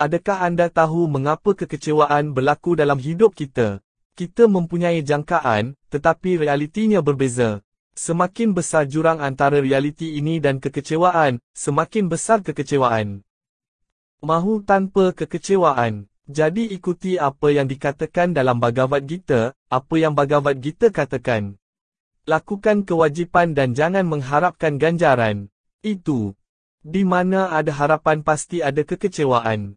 Adakah anda tahu mengapa kekecewaan berlaku dalam hidup kita? Kita mempunyai jangkaan, tetapi realitinya berbeza. Semakin besar jurang antara realiti ini dan kekecewaan, semakin besar kekecewaan. Mahu tanpa kekecewaan. Jadi ikuti apa yang dikatakan dalam Bhagavad Gita, apa yang Bhagavad Gita katakan. Lakukan kewajipan dan jangan mengharapkan ganjaran. Itu. Di mana ada harapan pasti ada kekecewaan.